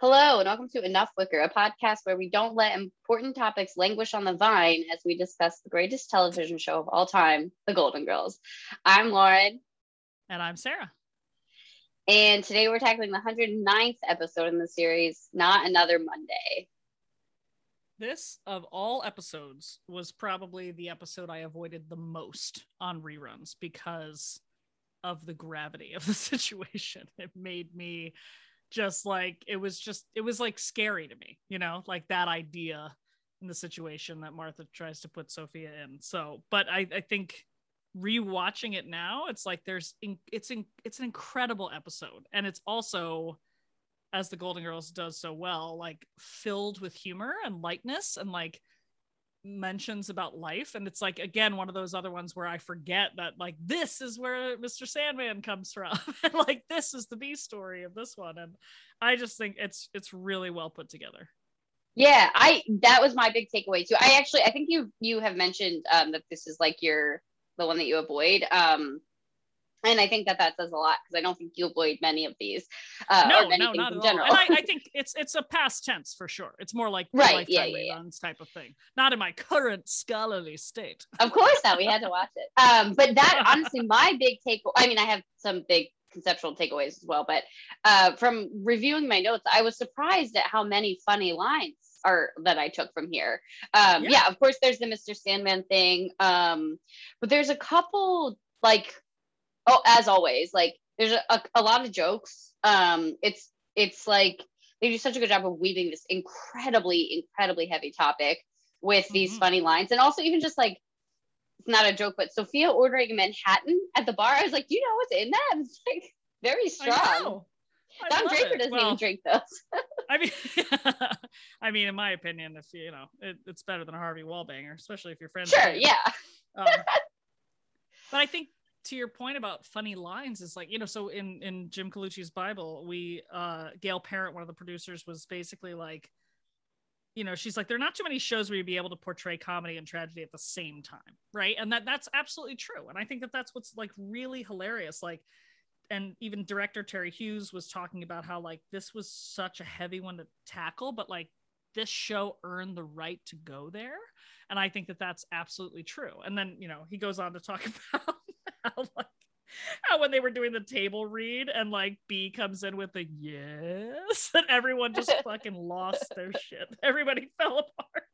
Hello, and welcome to Enough Wicker, a podcast where we don't let important topics languish on the vine as we discuss the greatest television show of all time, The Golden Girls. I'm Lauren. And I'm Sarah. And today we're tackling the 109th episode in the series, Not Another Monday. This, of all episodes, was probably the episode I avoided the most on reruns because of the gravity of the situation. It made me just like it was just it was like scary to me you know like that idea in the situation that martha tries to put sophia in. So but i i think rewatching it now it's like there's it's in, it's an incredible episode. And it's also as the golden girls does so well like filled with humor and lightness and like mentions about life and it's like again one of those other ones where i forget that like this is where mr sandman comes from and like this is the b story of this one and i just think it's it's really well put together. Yeah i that was my big takeaway too. I actually i think you you have mentioned um that this is like your the one that you avoid. Um and I think that that says a lot because I don't think you avoid many of these. Uh, no, no, not at general. all. And I, I, think it's it's a past tense for sure. It's more like right, yeah, yeah, yeah. type of thing. Not in my current scholarly state. Of course, not. We had to watch it. Um, but that honestly, my big take. I mean, I have some big conceptual takeaways as well. But uh, from reviewing my notes, I was surprised at how many funny lines are that I took from here. Um, yeah. yeah, of course, there's the Mr. Sandman thing. Um, but there's a couple like oh as always like there's a, a, lot of jokes um it's it's like they do such a good job of weaving this incredibly incredibly heavy topic with these mm-hmm. funny lines and also even just like it's not a joke but sophia ordering manhattan at the bar i was like you know what's in that it's like very strong Don Draper doesn't well, even drink those. I mean, I mean, in my opinion, if you know, it, it's better than a Harvey Wallbanger, especially if you're friends. Sure, yeah. Um, but I think to your point about funny lines is like you know so in in jim colucci's bible we uh gail parent one of the producers was basically like you know she's like there are not too many shows where you'd be able to portray comedy and tragedy at the same time right? And that that's absolutely true. And i think that that's what's like really hilarious like and even director terry hughes was talking about how like this was such a heavy one to tackle but like this show earned the right to go there. And i think that that's absolutely true. And then you know he goes on to talk about how like how when they were doing the table read and like Bea comes in with a yes and everyone just fucking lost their shit. Everybody fell apart.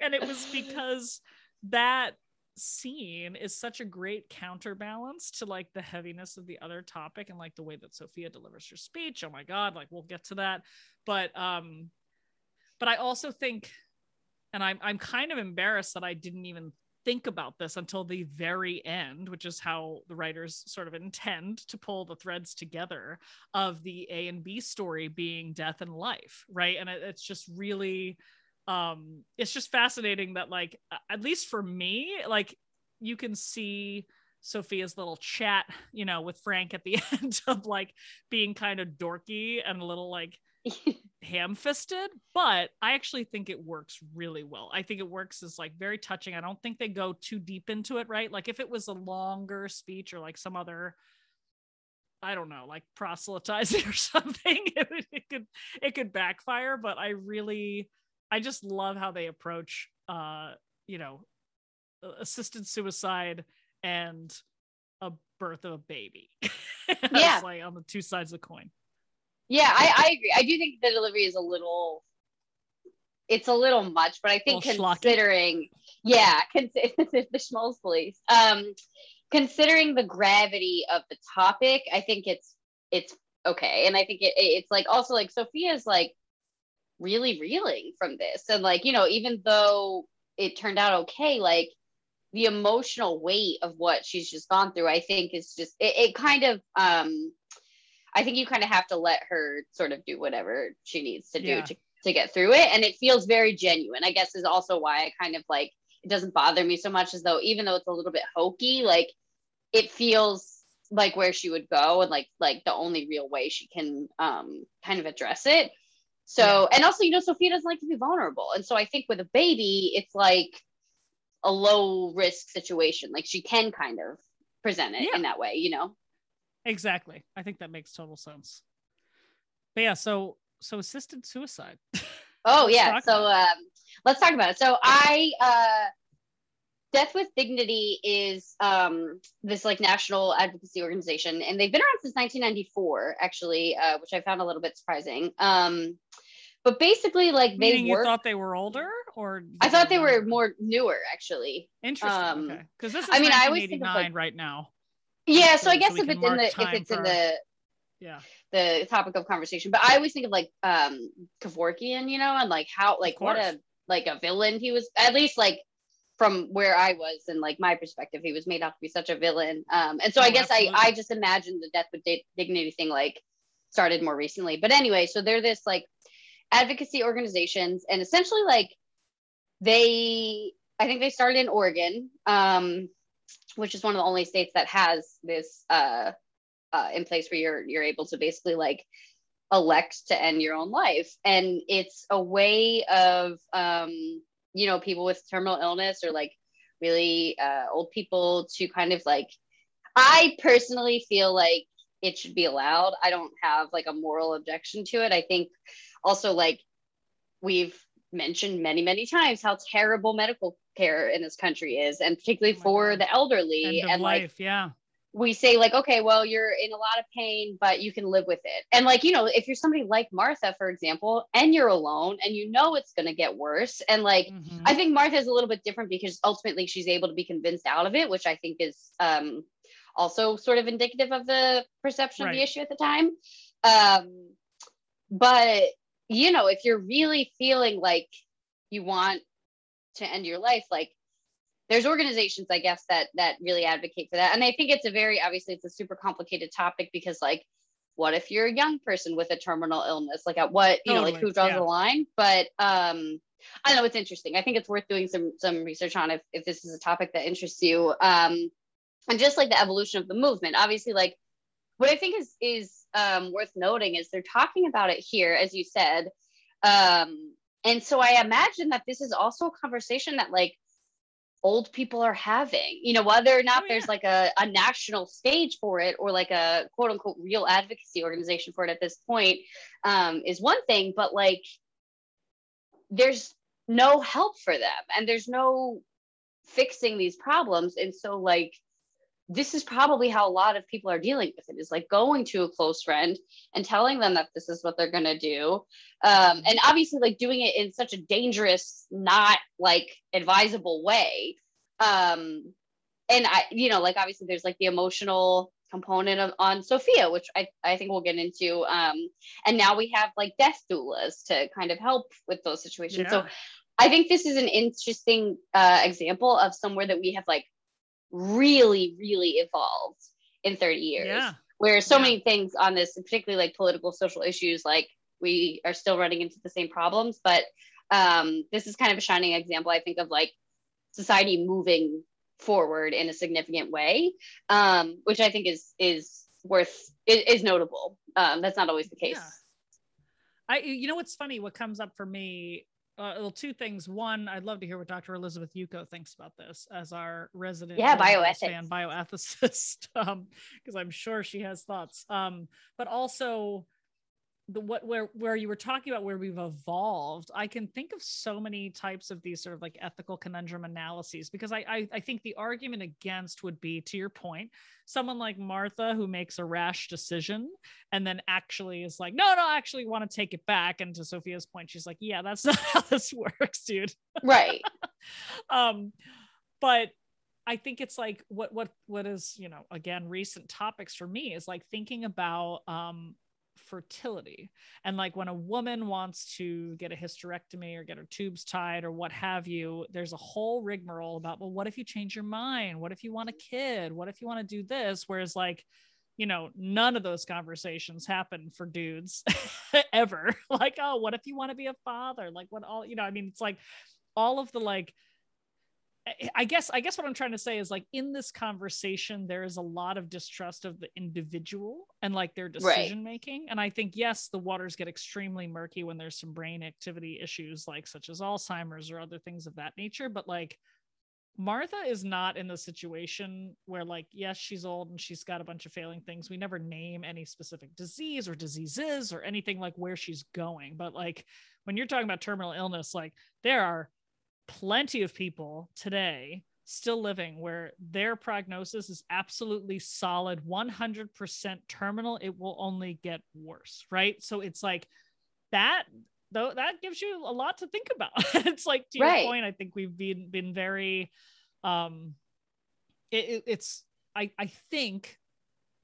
And it was because that scene is such a great counterbalance to like the heaviness of the other topic and like the way that Sophia delivers her speech. Oh my god, like we'll get to that. But um but I also think and I'm I'm kind of embarrassed that I didn't even think about this until the very end, which is how the writers sort of intend to pull the threads together of the A and B story being death and life, right? And it, it's just really, um, it's just fascinating that, like, at least for me, like, you can see Sophia's little chat, you know, with Frank at the end of like being kind of dorky and a little like ham-fisted but i actually think it works really well. I think it works as like very touching. I don't think they go too deep into it right? Like if it was a longer speech or like some other i don't know like proselytizing or something it, it could it could backfire. But i really i just love how they approach uh you know assisted suicide and a birth of a baby. Yeah. like on the two sides of the coin yeah, I, I agree. I do think the delivery is a little it's a little much, but I think considering, yeah, cons- the Schmoll's police, um, considering the gravity of the topic, I think it's it's okay, and I think it, it's like also like Sophia's like really reeling from this, and like you know, even though it turned out okay, like the emotional weight of what she's just gone through, I think is just it, it kind of um I think you kind of have to let her sort of do whatever she needs to do yeah. to, to get through it. And it feels very genuine, I guess, is also why I kind of like it doesn't bother me so much as though even though it's a little bit hokey, like it feels like where she would go and like like the only real way she can um kind of address it. So yeah. and also, you know, Sophia doesn't like to be vulnerable. And so I think with a baby, it's like a low risk situation. Like she can kind of present it yeah. in that way, you know? Exactly. I think that makes total sense. But yeah, so so assisted suicide. oh yeah. So um, let's talk about it. So I uh, Death with Dignity is um, this like national advocacy organization, and they've been around since 1994, actually, uh, which I found a little bit surprising. Um, but basically, like Meaning they work, you thought they were older, or I thought they were more newer, actually. Interesting. Um, okay, because this is I mean, I always think of, like, right now. Yeah, so, so I guess so if it's in the if it's for, in the yeah the topic of conversation, but I always think of like um Kevorkian, you know, and like how like what a like a villain he was at least like from where I was and like my perspective, he was made out to be such a villain. Um, and so oh, I guess absolutely. I I just imagined the death with dignity thing like started more recently. But anyway, so they're this like advocacy organizations and essentially like they I think they started in Oregon. Um, which is one of the only states that has this uh, uh, in place where you're you're able to basically like elect to end your own life, and it's a way of um, you know people with terminal illness or like really uh, old people to kind of like. I personally feel like it should be allowed. I don't have like a moral objection to it. I think also like we've mentioned many many times how terrible medical care in this country is and particularly oh for God. the elderly and life, like yeah we say like okay well you're in a lot of pain but you can live with it and like you know if you're somebody like martha for example and you're alone and you know it's going to get worse and like mm-hmm. i think martha is a little bit different because ultimately she's able to be convinced out of it which i think is um also sort of indicative of the perception right. of the issue at the time um but you know if you're really feeling like you want to end your life like there's organizations i guess that that really advocate for that. And i think it's a very obviously it's a super complicated topic because like what if you're a young person with a terminal illness? Like at what you know like who draws yeah. the line? But um i don't know it's interesting. I think it's worth doing some some research on if, if this is a topic that interests you. Um and just like the evolution of the movement. Obviously like what i think is is um worth noting is they're talking about it here as you said. Um and so I imagine that this is also a conversation that like old people are having, you know, whether or not oh, yeah. there's like a, a national stage for it or like a quote unquote real advocacy organization for it at this point um, is one thing, but like there's no help for them and there's no fixing these problems. And so, like, this is probably how a lot of people are dealing with it is like going to a close friend and telling them that this is what they're going to do. Um, and obviously like doing it in such a dangerous not like advisable way. Um, and i you know like obviously there's like the emotional component of on sophia which i, I think we'll get into. Um, and now we have like death doulas to kind of help with those situations. Yeah. so i think this is an interesting uh, example of somewhere that we have like really, really evolved in 30 years. Yeah. Where so yeah. many things on this, particularly like political, social issues, like we are still running into the same problems. But um, this is kind of a shining example, I think, of like society moving forward in a significant way, um, which I think is is worth is, is notable. Um, that's not always the case. Yeah. I, you know, what's funny? What comes up for me uh, well, two things. One, I'd love to hear what Dr. Elizabeth Yuko thinks about this as our resident yeah bioethics fan, bioethicist, because um, I'm sure she has thoughts. Um, but also, the what where where you were talking about where we've evolved i can think of so many types of these sort of like ethical conundrum analyses because I, I i think the argument against would be to your point someone like martha who makes a rash decision and then actually is like no no i actually want to take it back and to sophia's point she's like yeah that's not how this works dude. Right. Um but I think it's like what what what is you know again recent topics for me is like thinking about um fertility. And like when a woman wants to get a hysterectomy or get her tubes tied or what have you, there's a whole rigmarole about, well, what if you change your mind? What if you want a mm-hmm. kid? What if you want to do this? Whereas like, you know, none of those conversations happen for dudes ever. like, oh, what if you want to be a father? Like what all, you know, I mean, it's like all of the like I guess I guess what I'm trying to say is like in this conversation there is a lot of distrust of the individual and like their decision making right. and I think yes the waters get extremely murky when there's some brain activity issues like such as Alzheimer's or other things of that nature but like Martha is not in the situation where, like, yes, she's old and she's got a bunch of failing things. We never name any specific disease or diseases or anything like where she's going. But, like, when you're talking about terminal illness, like, there are plenty of people today still living where their prognosis is absolutely solid 100% terminal it will only get worse right so it's like that though that gives you a lot to think about it's like to right. your point i think we've been been very um it, it, it's i i think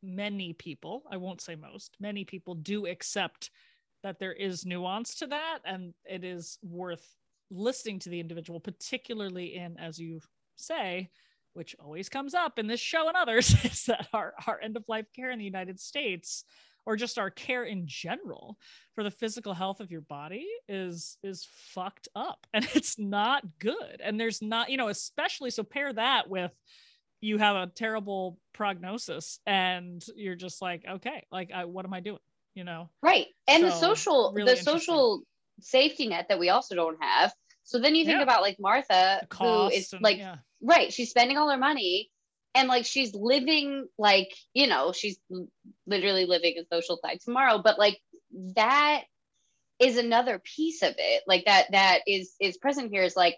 many people i won't say most many people do accept that there is nuance to that and it is worth listening to the individual particularly in as you say which always comes up in this show and others is that our, our end of life care in the united states or just our care in general for the physical health of your body is is fucked up and it's not good. And there's not you know especially so pair that with you have a terrible prognosis and you're just like okay like I, what am i doing? You know? Right. And so, the social really the social safety net that we also don't have so then you think yeah. about like martha who is and, like yeah. right she's spending all her money and like she's living like you know she's literally living a social side tomorrow but like that is another piece of it like that that is is present here is like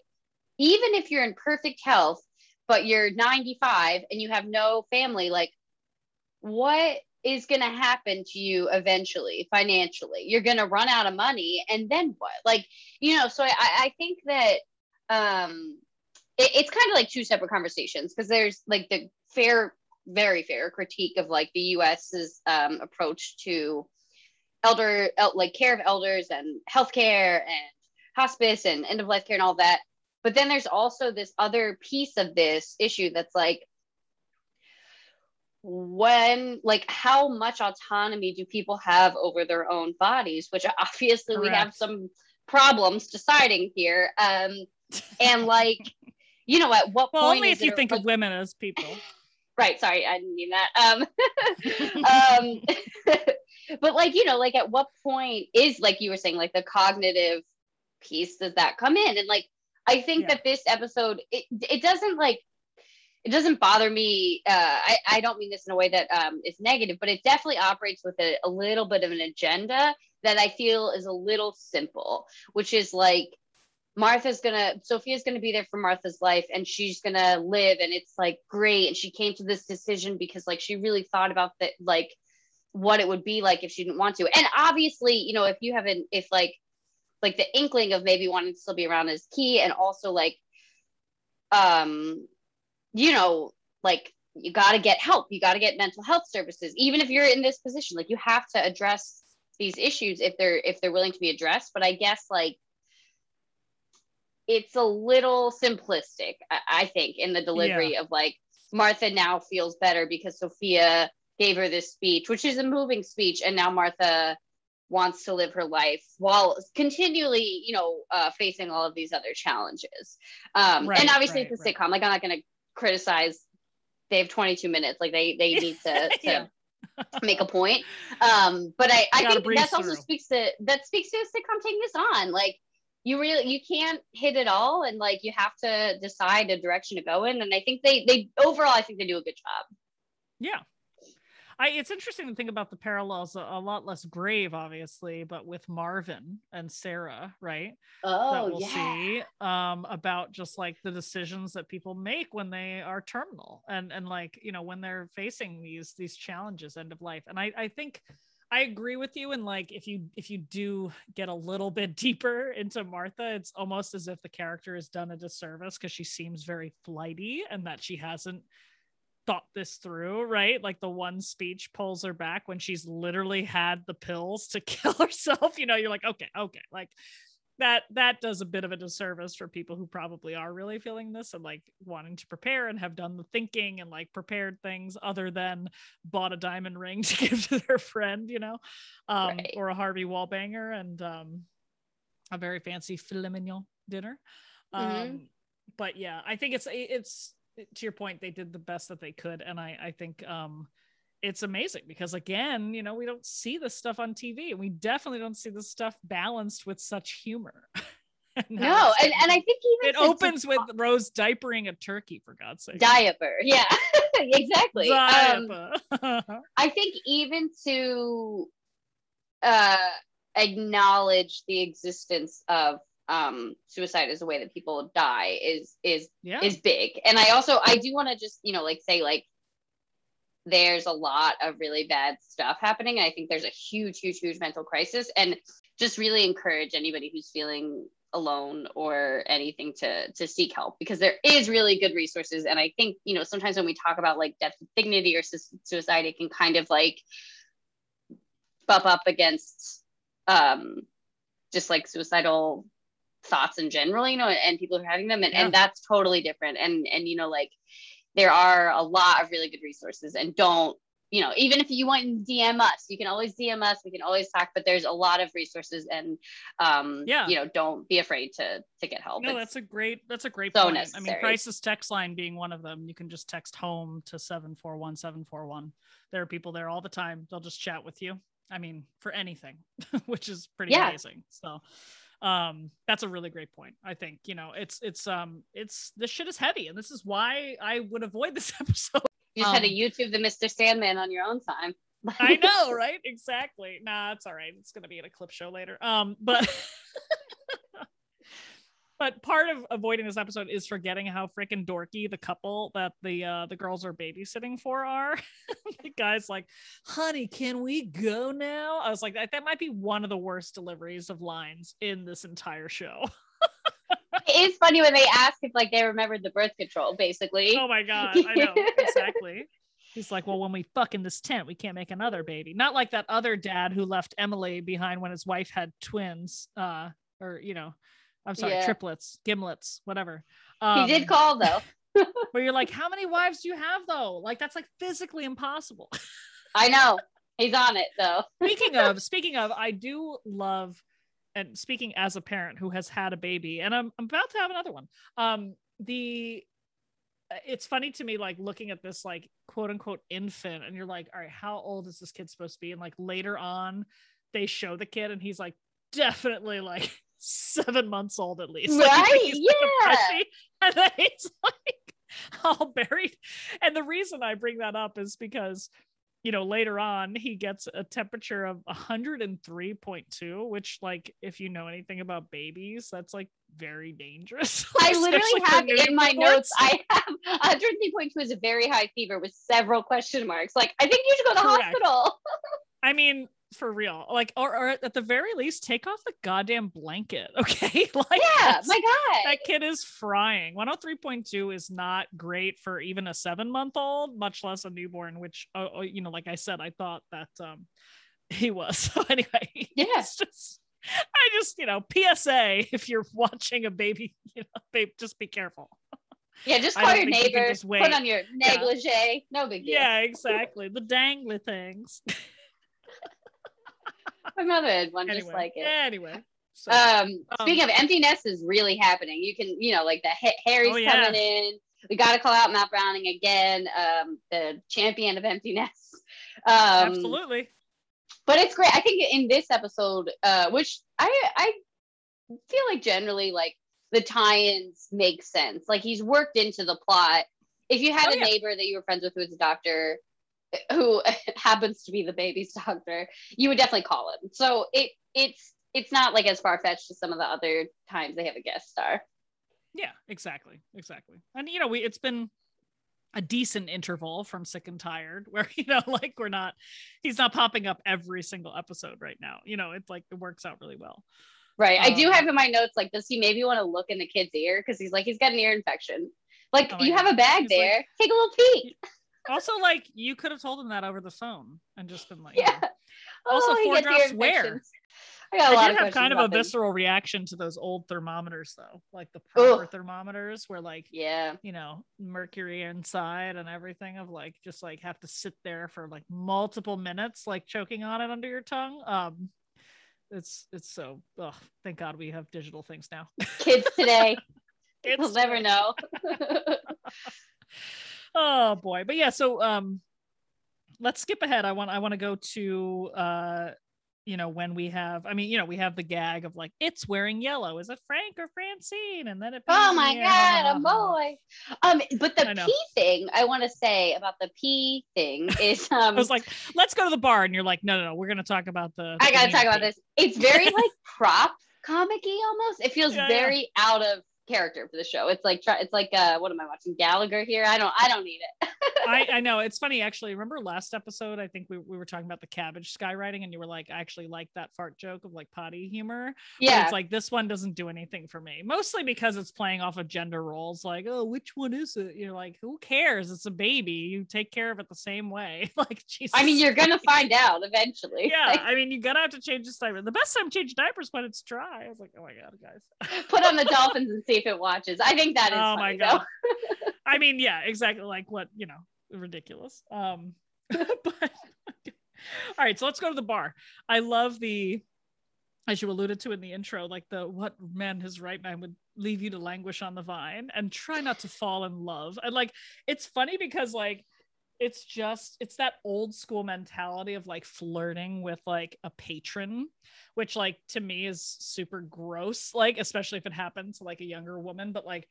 even if you're in perfect health but you're 95 and you have no family like what is going to happen to you eventually financially you're going to run out of money and then what like you know so i i think that um it, it's kind of like two separate conversations because there's like the fair, very fair critique of like the U.S.'s um, approach to elder, el- like care of elders and healthcare and hospice and end of life care and all that. But then there's also this other piece of this issue that's like, when like how much autonomy do people have over their own bodies which obviously Correct. we have some problems deciding here um and like you know, at what well, point? Only if you think of women as people. Right. Sorry, I didn't mean that. Um, um, but like, you know, like at what point is like you were saying, like the cognitive piece does that come in? And like, I think yeah. that this episode, it, it doesn't like, it doesn't bother me. Uh, I, I don't mean this in a way that um, is negative, but it definitely operates with a, a little bit of an agenda that I feel is a little simple, which is like, Martha's gonna, Sophia's gonna be there for Martha's life and she's gonna live and it's like great. And she came to this decision because like she really thought about that, like what it would be like if she didn't want to. And obviously, you know, if you haven't, if like, like the inkling of maybe wanting to still be around is key. And also like, um, you know, like you got to get help. You got to get mental health services, even if you're in this position, like you have to address these issues if they're, if they're willing to be addressed. But I guess like, it's a little simplistic, I, think, in the delivery yeah. of like Martha now feels better because Sophia gave her this speech, which is a moving speech, and now Martha wants to live her life while continually, you know, uh, facing all of these other challenges. Um, right, and obviously, right, it's a right. sitcom. Like, I'm not going to criticize. They have 22 minutes. Like, they they need to, to make a point. Um, but I I think that also speaks to that speaks to a sitcom taking this on. Like, you really you can't hit it all and like you have to decide a direction to go in and i think they they overall i think they do a good job yeah I, it's interesting to think about the parallels a, a, lot less grave, obviously, but with Marvin and Sarah, right? Oh, that we'll yeah. see um, about just like the decisions that people make when they are terminal and and like you know when they're facing these these challenges end of life. And I I think I agree with you. And like, if you if you do get a little bit deeper into Martha, it's almost as if the character has done a disservice because she seems very flighty and that she hasn't thought this through, right? Like the one speech pulls her back when she's literally had the pills to kill herself. You know, you're like, okay, okay, like that that does a bit of a disservice for people who probably are really feeling this and like wanting to prepare and have done the thinking and like prepared things other than bought a diamond ring to give to their friend you know um, right. or a harvey wallbanger and um, a very fancy filet mignon dinner mm-hmm. um, but yeah i think it's it's to your point they did the best that they could and i i think um it's amazing because again you know we don't see this stuff on tv and we definitely don't see this stuff balanced with such humor no, and, and I think even it opens with Rose diapering a turkey for God's sake. Diaper, yeah, exactly. Diaper. Um, I think even to uh, acknowledge the existence of um, suicide as a way that people die is is yeah. is big. And I also I do want to just you know like say like there's a lot of really bad stuff happening. I think there's a huge, huge, huge mental crisis, and just really encourage anybody who's feeling alone or anything to to seek help because there is really good resources. And I think you know sometimes when we talk about like death with dignity or suicide, it can kind of like bump up against um, just like suicidal thoughts in general, you know, and people who are having them, and, yeah. and that's totally different. And and you know like there are a lot of really good resources and don't you know even if you want to dm us. You can always dm us. We can always talk but there's a lot of resources and um yeah. you know don't be afraid to to get help. No it's that's a great that's a great so point. Necessary. i mean crisis text line being one of them you can just text home to 741 741 there are people there all the time. They'll just chat with you. I mean for anything which is pretty yeah. amazing. So um that's a really great point i think you know it's it's um it's this shit is heavy and this is why i would avoid this episode. You just um, had to youtube the mr sandman on your own time. I know right? Exactly. Nah it's all right. It's gonna be in a clip show later. Um but but part of avoiding this episode is forgetting how freaking dorky the couple that the uh the girls are babysitting for are. The guy's like honey can we go now? I was like that, that might be one of the worst deliveries of lines in this entire show. It is funny when they ask if like they remembered the birth control basically. Oh my god i know exactly. He's like, well, when we fuck in this tent, we can't make another baby. Not like that other dad who left Emily behind when his wife had twins, uh, or you know, I'm sorry, yeah. triplets, gimlets, whatever. Um, he did um, call though. where you're like, how many wives do you have though? Like that's like physically impossible. I know. He's on it though. speaking of, speaking of, I do love and speaking as a parent who has had a baby and I'm, I'm about to have another one. Um, the it's funny to me like looking at this like quote unquote infant and you're like all right how old is this kid supposed to be and like later on they show the kid and he's like definitely like seven months old at least. Right. Like, yeah. and then he's like all buried. And the reason I bring that up is because you know later on he gets a temperature of 103.2 which like if you know anything about babies that's like very dangerous i literally have in my notes i have 103.2 is a very high fever with several question marks like i think you should go to the Correct. hospital i mean for real like or, or at the very least take off the goddamn blanket okay like yeah my god that kid is frying 103.2 is not great for even a seven month old much less a newborn which uh, uh you know like i said i thought that um he was so anyway yeah it's just i just you know psa if you're watching a baby you know babe just be careful yeah, just call your neighbor. You put on your negligee. Yeah. No big deal. Yeah, exactly. The dangly things. My mother had one anyway, just like it. Anyway. So, um, speaking um, of Empty Nest is really happening. You can, you know, like the Harry's oh, yeah. coming in. We got to call out Matt Browning again, um, the champion of Empty Nest. Um, Absolutely. But it's great. I think in this episode, uh, which I I feel like generally like the tie-ins make sense. Like he's worked into the plot. If you had oh, a yeah. neighbor that you were friends with who was a doctor, who happens to be the baby's doctor, you would definitely call him. So it it's it's not like as far fetched as some of the other times they have a guest star. Yeah, exactly, exactly. And you know, we it's been a decent interval from sick and tired where you know like we're not he's not popping up every single episode right now you know it's like it works out really well right um, i do um, have in my notes like does he maybe want to look in the kid's ear because he's like he's got an ear infection like oh you God. have a bag he's there like, take a little peek also, like you could have told him that over the phone and just been like, yeah. Also, oh, four drops where? I, got a I did have kind of a visceral reaction to those old thermometers, though, like the proper Ugh. thermometers, where like, yeah, you know, mercury inside and everything of like just like have to sit there for like multiple minutes, like choking on it under your tongue. Um, it's it's so. Oh, thank God we have digital things now. Kids today, Kids we'll never know oh boy but yeah so um let's skip ahead i want i want to go to uh you know, when we have, I mean, you know, we have the gag of like, it's wearing yellow. Is it Frank or Francine? And then it. Oh my God, a boy. Um, but the P thing I want to say about the P thing is, um, I was like, let's go to the bar, and you're like, no, no, no, we're gonna talk about the. I gotta talk about this. It's very like prop comicky almost. It feels yeah, very yeah. out of character for the show. It's like it's like uh what am I watching Gallagher here? I don't I don't need it. I, I know it's funny actually. Remember last episode? I think we, we were talking about the cabbage skywriting, and you were like, I actually like that fart joke of like potty humor. Yeah, but it's like this one doesn't do anything for me, mostly because it's playing off of gender roles. Like, oh, which one is it? You're like, who cares? It's a baby. You take care of it the same way. like, Jesus. I mean, you're gonna find out eventually. Yeah, like, I mean, you're gonna have to change the diaper. The best time to change diapers when it's dry. I was like, oh my god, guys. Put on the dolphins and see if it watches. I think that is. Oh my god. I mean, yeah, exactly. Like what you know, ridiculous. Um, but all right, so let's go to the bar. I love the, as you alluded to in the intro, like the what man his right man would leave you to languish on the vine and try not to fall in love. And like, it's funny because like it's just it's that old school mentality of like flirting with like a patron which like to me is super gross like especially if it happens to like a younger woman but like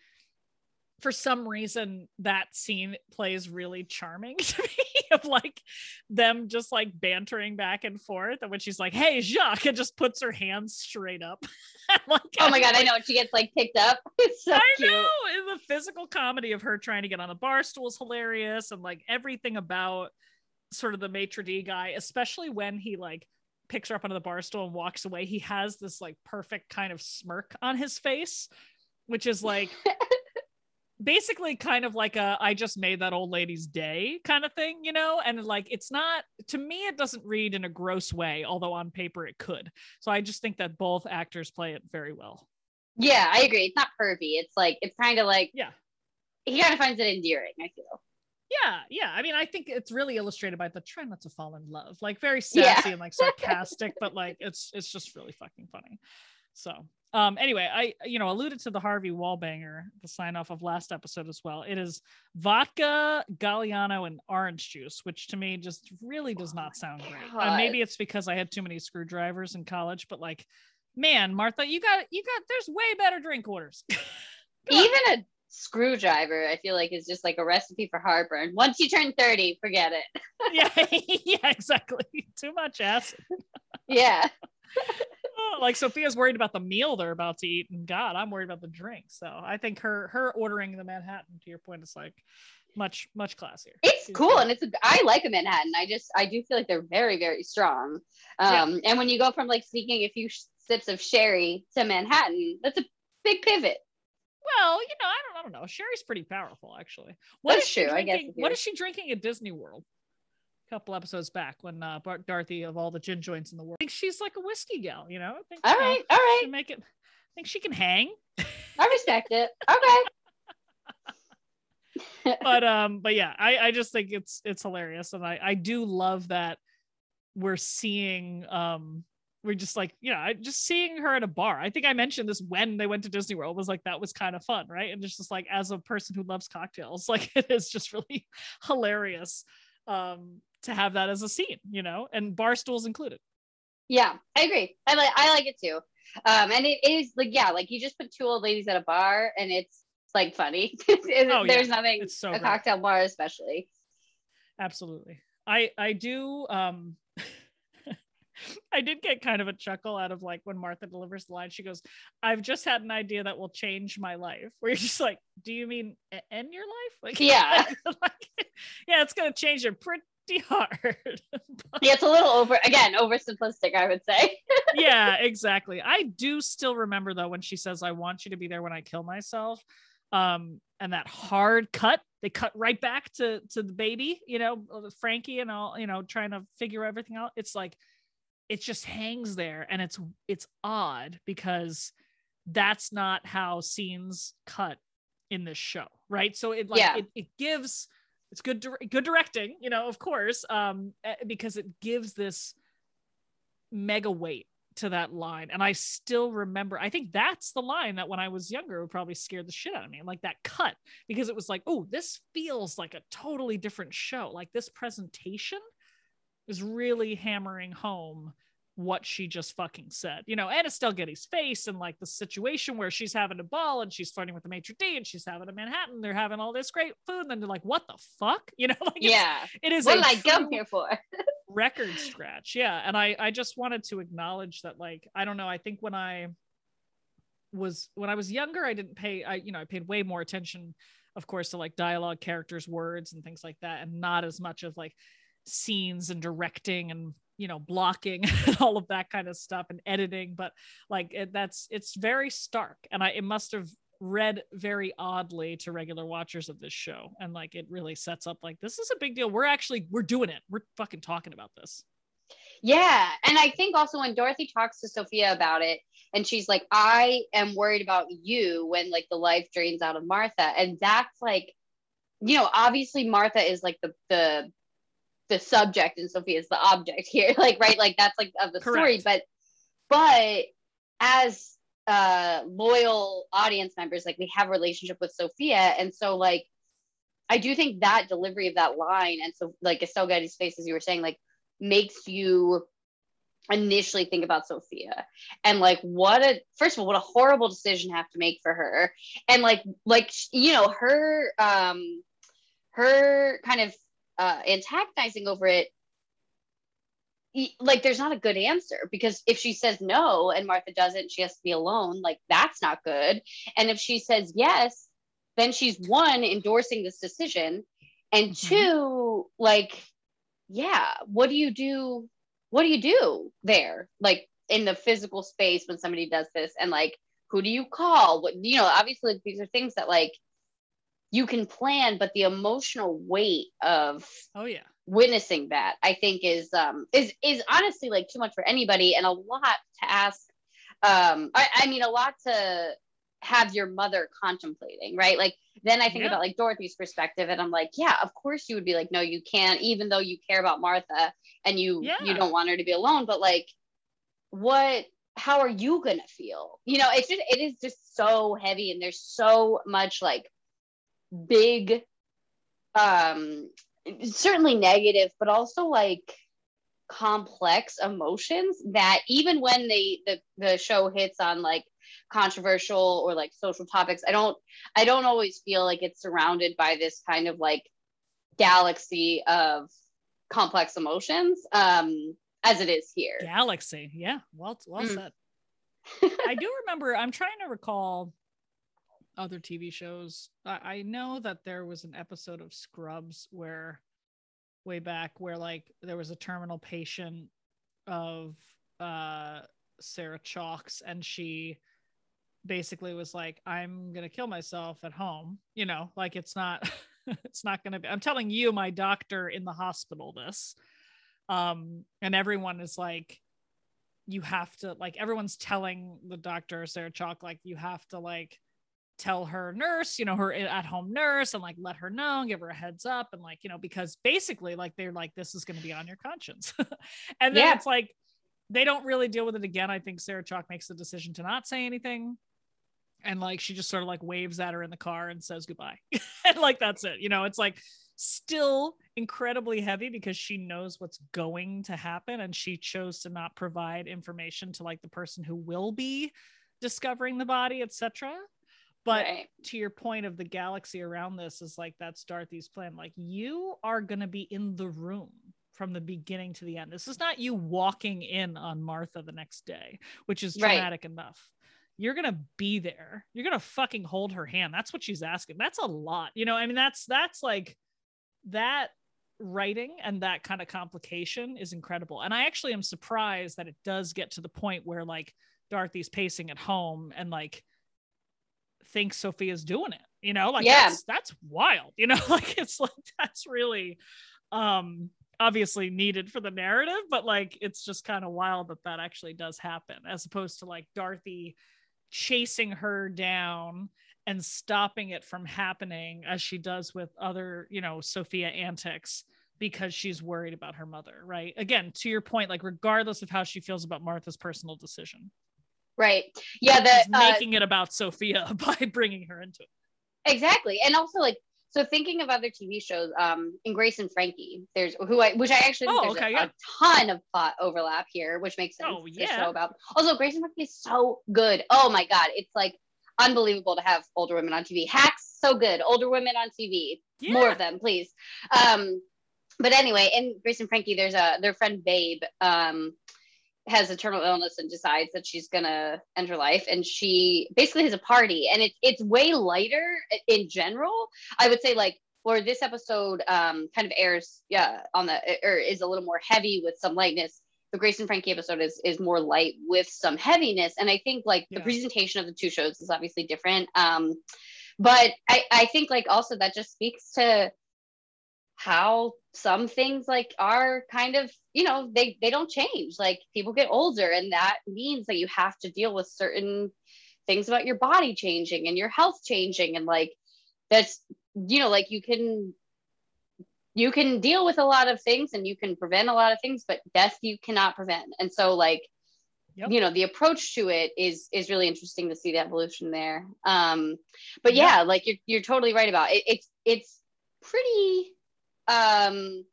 for some reason that scene plays really charming to me of like them just like bantering back and forth and when she's like hey jacques and just puts her hands straight up like, oh my god like, i know she gets like picked up it's so i cute. know the physical comedy of her trying to get on the bar stool is hilarious and like everything about sort of the maitre d guy especially when he like picks her up onto the bar stool and walks away he has this like perfect kind of smirk on his face which is like basically kind of like a I just made that old lady's day kind of thing, you know? And like it's not to me it doesn't read in a gross way, although on paper it could. So I just think that both actors play it very well. Yeah, I agree. It's not pervy. It's like it's kind of like Yeah. He kind of finds it endearing, I feel. Yeah, yeah. I mean, I think it's really illustrated by the try not to fall in love. Like very sassy yeah. and like sarcastic, but like it's it's just really fucking funny. So um, anyway, I you know alluded to the Harvey Wallbanger, the sign off of last episode as well. It is vodka, Galliano, and orange juice, which to me just really does not sound great. And maybe it's because I had too many screwdrivers in college, but like, man, Martha, you got you got there's way better drink orders. Even a screwdriver, I feel like is just like a recipe for heartburn. Once you turn 30, forget it. yeah, yeah, exactly. Too much acid. yeah. like Sophia's worried about the meal they're about to eat, and God, I'm worried about the drink. So I think her her ordering the Manhattan, to your point, is like much much classier. It's cool, and it's a, I like a Manhattan. I just I do feel like they're very very strong. Um, yeah. and when you go from like sneaking a few sips of sherry to Manhattan, that's a big pivot. Well, you know, I don't, I don't know. Sherry's pretty powerful, actually. What That's is she true. Drinking, I guess. What is she drinking at Disney World? Couple episodes back when uh, Bart Dorothy of all the gin joints in the world. I think she's like a whiskey gal, you know. I think, all right, all right. Make it. I think she can hang. I respect it. Okay. but um, but yeah, I I just think it's it's hilarious, and I I do love that we're seeing um we're just like you know just seeing her at a bar i think i mentioned this when they went to disney world was like that was kind of fun right and just, just like as a person who loves cocktails like it is just really hilarious um to have that as a scene, you know, and bar stools included. Yeah, I agree. I like I like it too. Um, and it is like yeah, like you just put two old ladies at a bar, and it's like funny. oh, There's yeah. nothing. It's so a great. cocktail bar, especially. Absolutely. I I do. Um, I did get kind of a chuckle out of like when Martha delivers the line. She goes, "I've just had an idea that will change my life." Where you're just like, "Do you mean end your life?" Like, yeah, like, yeah, it's gonna change it pretty hard. yeah, it's a little over again, oversimplistic, I would say. yeah, exactly. I do still remember though when she says, I want you to be there when I kill myself. Um, and that hard cut, they cut right back to to the baby, you know, uh, Frankie and all, you know, trying to figure everything out. It's like it just hangs there and it's it's odd because that's not how scenes cut in this show, right? So it like yeah. it, it gives it's good good directing you know of course um eh, because it gives this mega weight to that line. And i still remember i think that's the line that when i was younger would probably scared the shit out of me like that cut because it was like oh this feels like a totally different show. Like this presentation is really hammering home what she just fucking said. You know, and Estelle Getty's face and like the situation where she's having a ball and she's flirting with the maitre d and she's having a Manhattan. They're having all this great food. And then they're like, what the fuck? You know, like yeah, it is what I come here for? record scratch. Yeah. And I, I just wanted to acknowledge that, like, I don't know. I think when I was, when I was younger, I didn't pay, I, you know, I paid way more attention, of course, to like dialogue, characters, words, and things like that. And not as much of like, scenes and directing and you know blocking all of that kind of stuff and editing but like it, that's it's very stark and i it must have read very oddly to regular watchers of this show and like it really sets up like this is a big deal. We're actually we're doing it. We're fucking talking about this. Yeah and i think also when dorothy talks to sophia about it and she's like i am worried about you when like the life drains out of martha and that's like you know obviously martha is like the the the subject and Sophia is the object here. Like, right, like that's like of the Correct. story. But but as uh loyal audience members, like we have a relationship with Sophia. And so like I do think that delivery of that line and so like Estelle Getty's face, as you were saying, like makes you initially think about Sophia and like what a first of all what a horrible decision have to make for her and like like you know her um her kind of uh, antagonizing over it like there's not a good answer because if she says no and Martha doesn't, she has to be alone. Like that's not good. And if she says yes, then she's one endorsing this decision, and mm-hmm. two, like, yeah, what do you do? What do you do there? Like in the physical space when somebody does this, and like, who do you call? What you know? Obviously, these are things that like you can plan but the emotional weight of oh yeah witnessing that i think is um is is honestly like too much for anybody and a lot to ask um i, I mean a lot to have your mother contemplating right like then i think yeah. about like dorothy's perspective and i'm like yeah of course you would be like no you can't even though you care about martha and you yeah. you don't want her to be alone but like what how are you gonna feel you know it's just it is just so heavy and there's so much like big um certainly negative but also like complex emotions that even when they the, the show hits on like controversial or like social topics i don't i don't always feel like it's surrounded by this kind of like galaxy of complex emotions um as it is here. Galaxy. Yeah. Well well mm. said. I do remember i'm trying to recall other TV shows. I, I know that there was an episode of Scrubs where way back where like there was a terminal patient of uh Sarah Chalke's and she basically was like I'm going to kill myself at home, you know, like it's not it's not going to be I'm telling you my doctor in the hospital this. Um and everyone is like you have to like everyone's telling the doctor Sarah Chalke like you have to like tell her nurse, you know, her eh, at home nurse and like let her know, give her a heads up. And like, you know, because basically, like, they're like, this is going to be on your conscience. and then yeah. it's like, they don't really deal with it again. I think Sarah Chalke makes the decision to not say anything. And like, she just sort of like waves at her in the car and says goodbye. and like, that's it. You know, it's like still incredibly heavy because she knows what's going to happen. And she chose to not provide information to like the person who will be discovering the body, etc. But right. to your point of the galaxy around this is like that's Dorothy's plan. Like you are going to be in the room from the beginning to the end. This is not you walking in on Martha the next day, which is dramatic right. enough. You're going to be there. You're going to fucking hold her hand. That's what she's asking. That's a lot. You know, I mean that's that's like that writing and that kind of complication is incredible. And I actually am surprised that it does get to the point where like Dorothy's pacing at home and like thinks Sophia's doing it. You know, like yeah. that's that's wild. You know, like it's like that's really um obviously needed for the narrative, but like it's just kind of wild that that actually does happen as opposed to like Dorothy chasing her down and stopping it from happening as she does with other, you know, Sophia antics because she's worried about her mother, right? Again, to your point, like regardless of how she feels about Martha's personal decision. Right. Yeah. The uh, making it about Sophia by bringing her into it. Exactly. And also like so thinking of other TV shows, um, in Grace and Frankie, there's who I, which I actually think oh, there's okay, a, yeah. a, ton of plot overlap here, which makes sense. Oh, yeah. show about. Also, Grace and Frankie is so good. Oh my god, it's like unbelievable to have older women on TV. Hacks, so good. Older women on TV, yeah. more of them, please. Um, but anyway, in Grace and Frankie, there's a their friend Babe. Um, has a terminal illness and decides that she's gonna end her life and she basically has a party and it's it's way lighter in general i would say like for this episode um kind of airs yeah on the or is a little more heavy with some lightness the grace and frankie episode is is more light with some heaviness and i think like yeah. the presentation of the two shows is obviously different um but i i think like also that just speaks to how some things like are kind of you know they they don't change. Like people get older and that means that you have to deal with certain things about your body changing and your health changing. And like that's you know like you can you can deal with a lot of things and you can prevent a lot of things but death you cannot prevent. And so like yep. you know the approach to it is is really interesting to see the evolution there. Um but yeah, yeah like you're, you're totally right about it. It's it's pretty um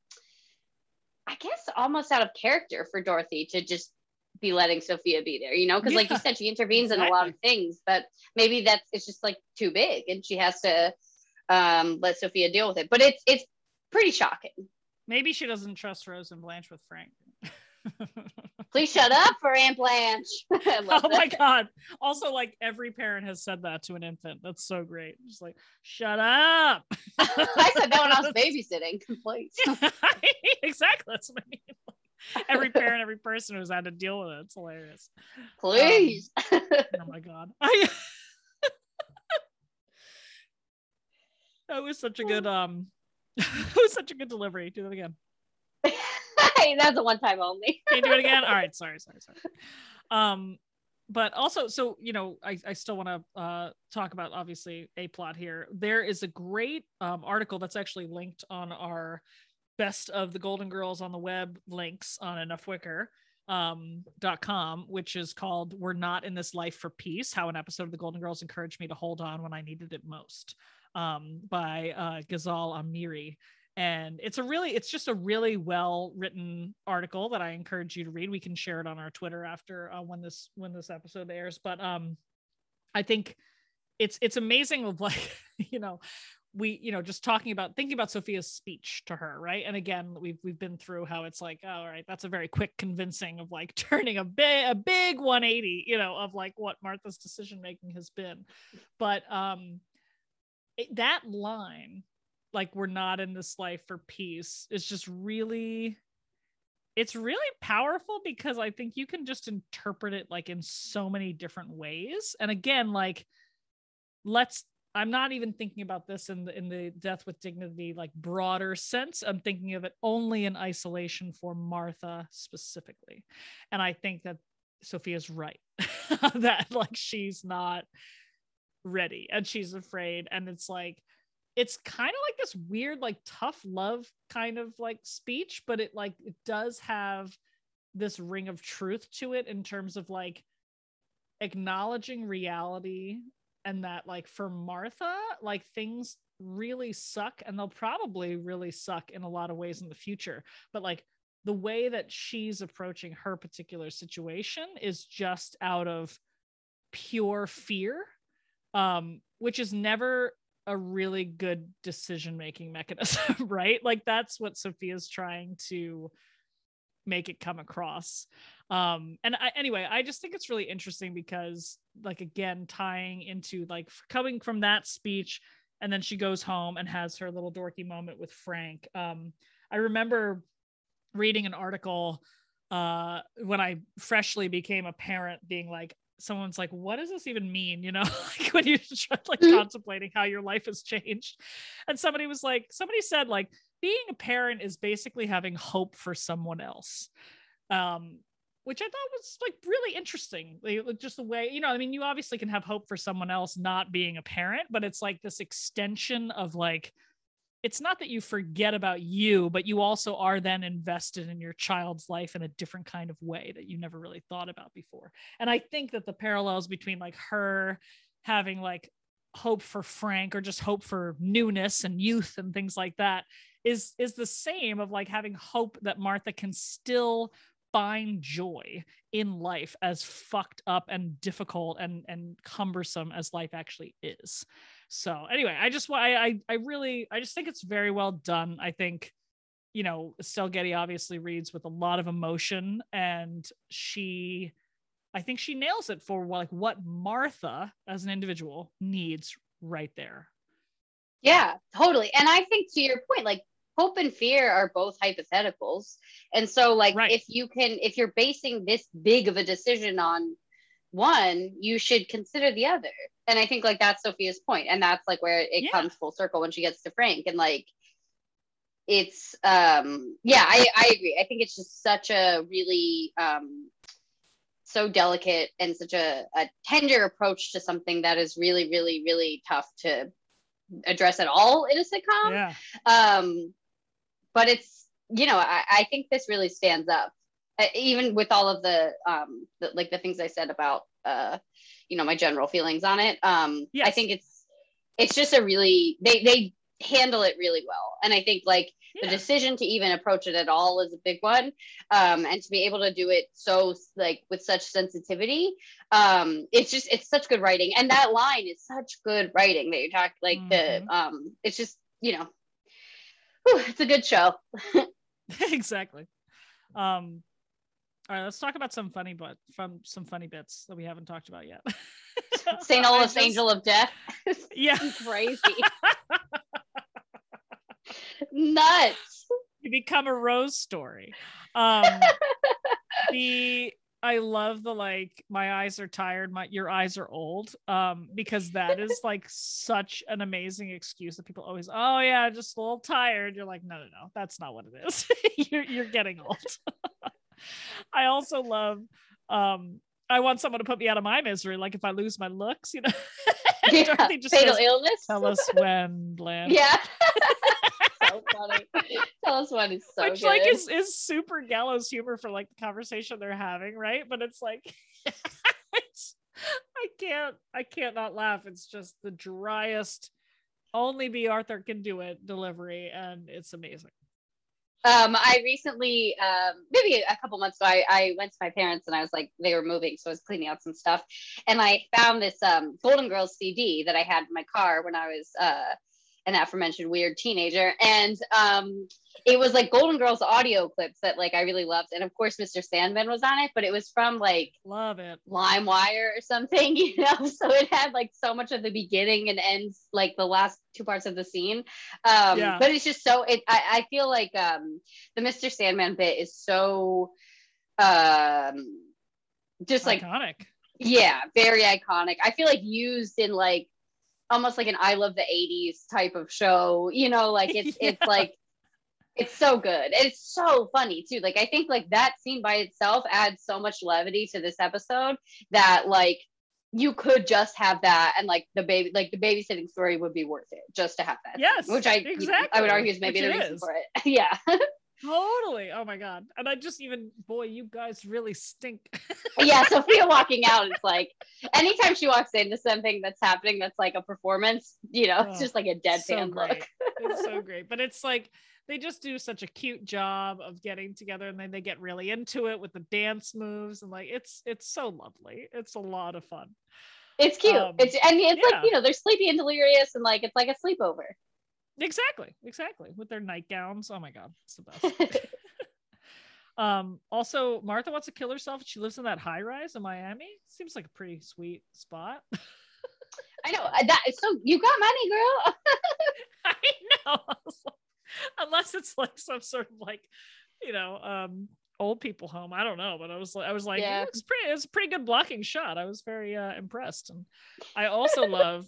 I guess almost out of character for Dorothy to just be letting Sophia be there, you know, because yeah, like you said, she intervenes exactly. in a lot of things, but maybe that's it's just like too big and she has to um let Sophia deal with it. But it's it's pretty shocking. Maybe she doesn't trust Rose and Blanche with Frank. Please shut up for Aunt Blanche. oh my god. Also, like every parent has said that to an infant. That's so great. Just like, shut up. I said that when I was babysitting. Please. exactly. That's what I mean. every parent, every person who's had to deal with it. It's hilarious. Please. Um, oh my god. I that was such a good um it was such a good delivery. Do that again. That's a one time only. Can you do it again? All right. Sorry, sorry, sorry. Um, but also, so you know, I, I still want to uh, talk about obviously a plot here. There is a great um, article that's actually linked on our best of the Golden Girls on the web links on Enough Wicker um dot com which is called we're not in this life for peace how an episode of the golden girls encouraged me to hold on when i needed it most um by uh ghazal amiri and it's a really it's just a really well written article that i encourage you to read. We can share it on our twitter after uh, when this when this episode airs. But um i think it's it's amazing of like you know we you know just talking about thinking about sophia's speech to her right? And again we've we've been through how it's like oh, all right that's a very quick convincing of like turning a big a big 180 you know of like what martha's decision making has been. But um it, that line like we're not in this life for peace is just really it's really powerful because I think you can just interpret it like in so many different ways. And again, like let's I'm not even thinking about this in the in the death with dignity like broader sense. I'm thinking of it only in isolation for Martha specifically. And I think that Sophia's right that like she's not ready and she's afraid and it's like it's kind of like this weird like tough love kind of like speech but it like it does have this ring of truth to it in terms of like acknowledging reality and that like for Martha like things really suck and they'll probably really suck in a lot of ways in the future but like the way that she's approaching her particular situation is just out of pure fear um which is never a really good decision making mechanism, right? Like that's what Sophia's trying to make it come across. Um, and I, anyway, I just think it's really interesting because, like, again, tying into like coming from that speech, and then she goes home and has her little dorky moment with Frank. Um, I remember reading an article uh when i freshly became a parent being like someone's like what does this even mean? You know like when you're like mm-hmm. contemplating how your life has changed. And somebody was like somebody said like being a parent is basically having hope for someone else um which i thought was like really interesting. Like, just the way you know i mean you obviously can have hope for someone else not being a parent but it's like this extension of like it's not that you forget about you, but you also are then invested in your child's life in a different kind of way that you never really thought about before. And I think that the parallels between like her having like hope for Frank or just hope for newness and youth and things like that is is the same of like having hope that Martha can still find joy in life as fucked up and difficult and and cumbersome as life actually is. So anyway, I just I I, I really I just think it's very well done. I think you know Estelle Getty obviously reads with a lot of emotion and she I think she nails it for like what Martha as an individual needs right there. Yeah, totally. And I think to your point, like hope and fear are both hypotheticals. And so, like, right. if you can, if you're basing this big of a decision on one, you should consider the other. And I think, like, that's Sophia's. And that's like where it yeah. comes full circle when she gets to Frank. And like, it's, um, yeah, I, I agree. I think it's just such a really, um, so delicate and such a, a tender approach to something that is really, really, really tough to address at all in a sitcom. Yeah. Um, but it's, you know, I, I think this really stands up, uh, even with all of the, um, the, like the things I said about, uh, you know, my general feelings on it. Um, yes. I think it's, it's just a really, they, they handle it really well. And I think like yeah. the decision to even approach it at all is a big one um, and to be able to do it so like with such sensitivity um, it's just it's such good writing and that line is such good writing that you talk like mm-hmm. the um, it's just you know whew, it's a good show exactly um all right, let's talk about some funny but from some funny bits that we haven't talked about yet. St. Olaf's just, Angel of Death. Yeah. crazy nuts. You become a rose story. Um, the I love the like my eyes are tired, my your eyes are old. Um, because that is like such an amazing excuse that people always, oh yeah, just a little tired. You're like, no, no, no, that's not what it is. you're you're getting old. I also love um I want someone to put me out of my misery, like if I lose my looks, you know. yeah, fatal goes, illness. Tell us when, Bland. Yeah so funny. Tell us one is so Which good. like is, is super gallows humor for like the conversation they're having, right? But it's like it's I can't I can't not laugh. It's just the driest only Bea Arthur can do it delivery and it's amazing. Um, I recently, um, maybe a couple months ago, I, I, went to my parents and I was like, they were moving, so I was cleaning out some stuff, and I found this um, Golden Girls CD that I had in my car when I was uh, an aforementioned weird teenager. And um, it was like Golden Girls audio clips that like I really loved. And of course, Mr. Sandman was on it, but it was from like love it LimeWire or something, you know. So it had like so much of the beginning and ends, like the last two parts of the scene. Um, yeah. But it's just so it. I, I feel like um, the Mr. Sandman bit is so um, just like iconic. Yeah, very iconic. I feel like used in like almost like an I love the 80s type of show, you know, like it's yeah. it's like it's so good. It's so funny too. Like I think like that scene by itself adds so much levity to this episode that like you could just have that and like the baby like the babysitting story would be worth it just to have that. Yes. Scene, which I exactly. I would argue is maybe which the reason is. for it. yeah. Totally. Oh my god. And I just even boy, you guys really stink. yeah, Sophia walking out is like anytime she walks into something that's happening that's like a performance, you know, oh, it's just like a deadpan so look. it's so great. But it's like they just do such a cute job of getting together and then they get really into it with the dance moves and like it's it's so lovely. It's a lot of fun. It's cute. Um, it's and it's yeah. like, you know, they're sleepy and delirious and like it's like a sleepover. Exactly, exactly. With their nightgowns. Oh my god, it's the best. um, also Martha wants to kill herself. She lives in that high rise in Miami. Seems like a pretty sweet spot. I know uh, that so you got money, girl. I know. Unless it's like some sort of like, you know, um old people home. I don't know, but I was like, I was like, yeah. it's pretty. It's a pretty good blocking shot. I was very uh, impressed, and I also love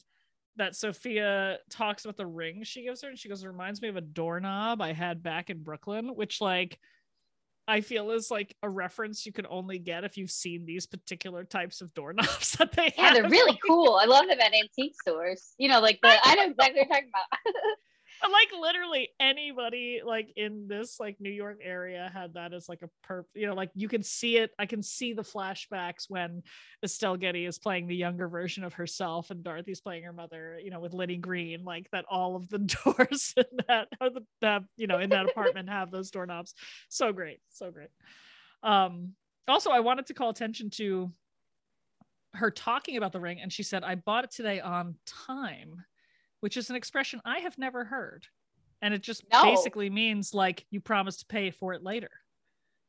that Sophia talks about the ring she gives her, and she goes, "It reminds me of a doorknob I had back in Brooklyn," which like I feel is like a reference you can only get if you've seen these particular types of doorknobs that they yeah, have. they're really cool. I love them at antique stores. You know, like the I know exactly what you're talking about. like literally anybody like in this like New York area had that as like a perp, you know, like you can see it. I can see the flashbacks when Estelle Getty is playing the younger version of herself and Dorothy's playing her mother, you know, with Lynnie Greene, like that all of the doors in that, that you know, in that apartment have those doorknobs. So great. So great. Um, also, I wanted to call attention to her talking about the ring, and she said, I bought it today on time which is an expression I have never heard. And it just no. basically means like you promise to pay for it later.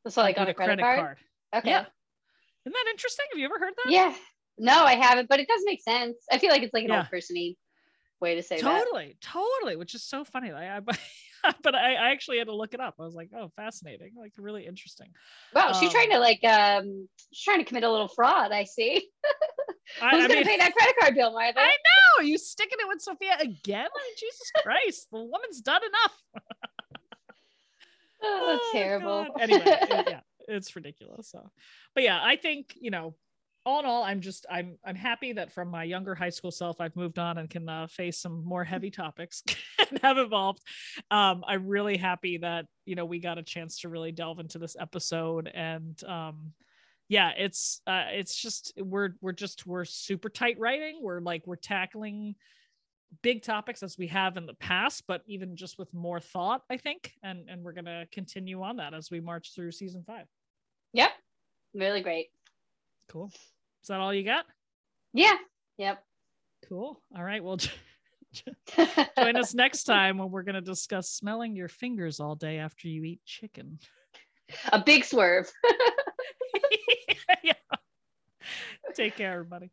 So like, like on a credit, credit card? card? Okay. Yeah. Isn't that interesting? Have you ever heard that? Yeah. No, I haven't, but it does make sense. I feel like it's like an yeah. old persony way to say totally, that. Totally, totally, which is so funny. Like I but I, I, actually had to look it up. I was like, oh, fascinating, like really interesting. Wow, she's um, trying to like um she's trying to commit a little fraud, I see. I, Who's I gonna mean, pay that credit card bill, Martha? I know. Are you sticking it with Sophia again? Jesus Christ, the woman's done enough. oh, oh, terrible. God. Anyway, yeah, it's ridiculous. So, but yeah, I think you know all in all, I'm just I'm I'm happy that from my younger high school self, I've moved on and can uh, face some more heavy topics and have evolved. Um, I'm really happy that you know we got a chance to really delve into this episode, and um, yeah, it's uh, it's just we're we're just we're super tight writing. We're like we're tackling big topics as we have in the past, but even just with more thought, I think, and and we're gonna continue on that as we march through season five. Yep, really great. Cool. Is that all you got? Yeah. Yep. Cool. All right. Well, join us next time when we're going to discuss smelling your fingers all day after you eat chicken. A big swerve. yeah. Take care, everybody.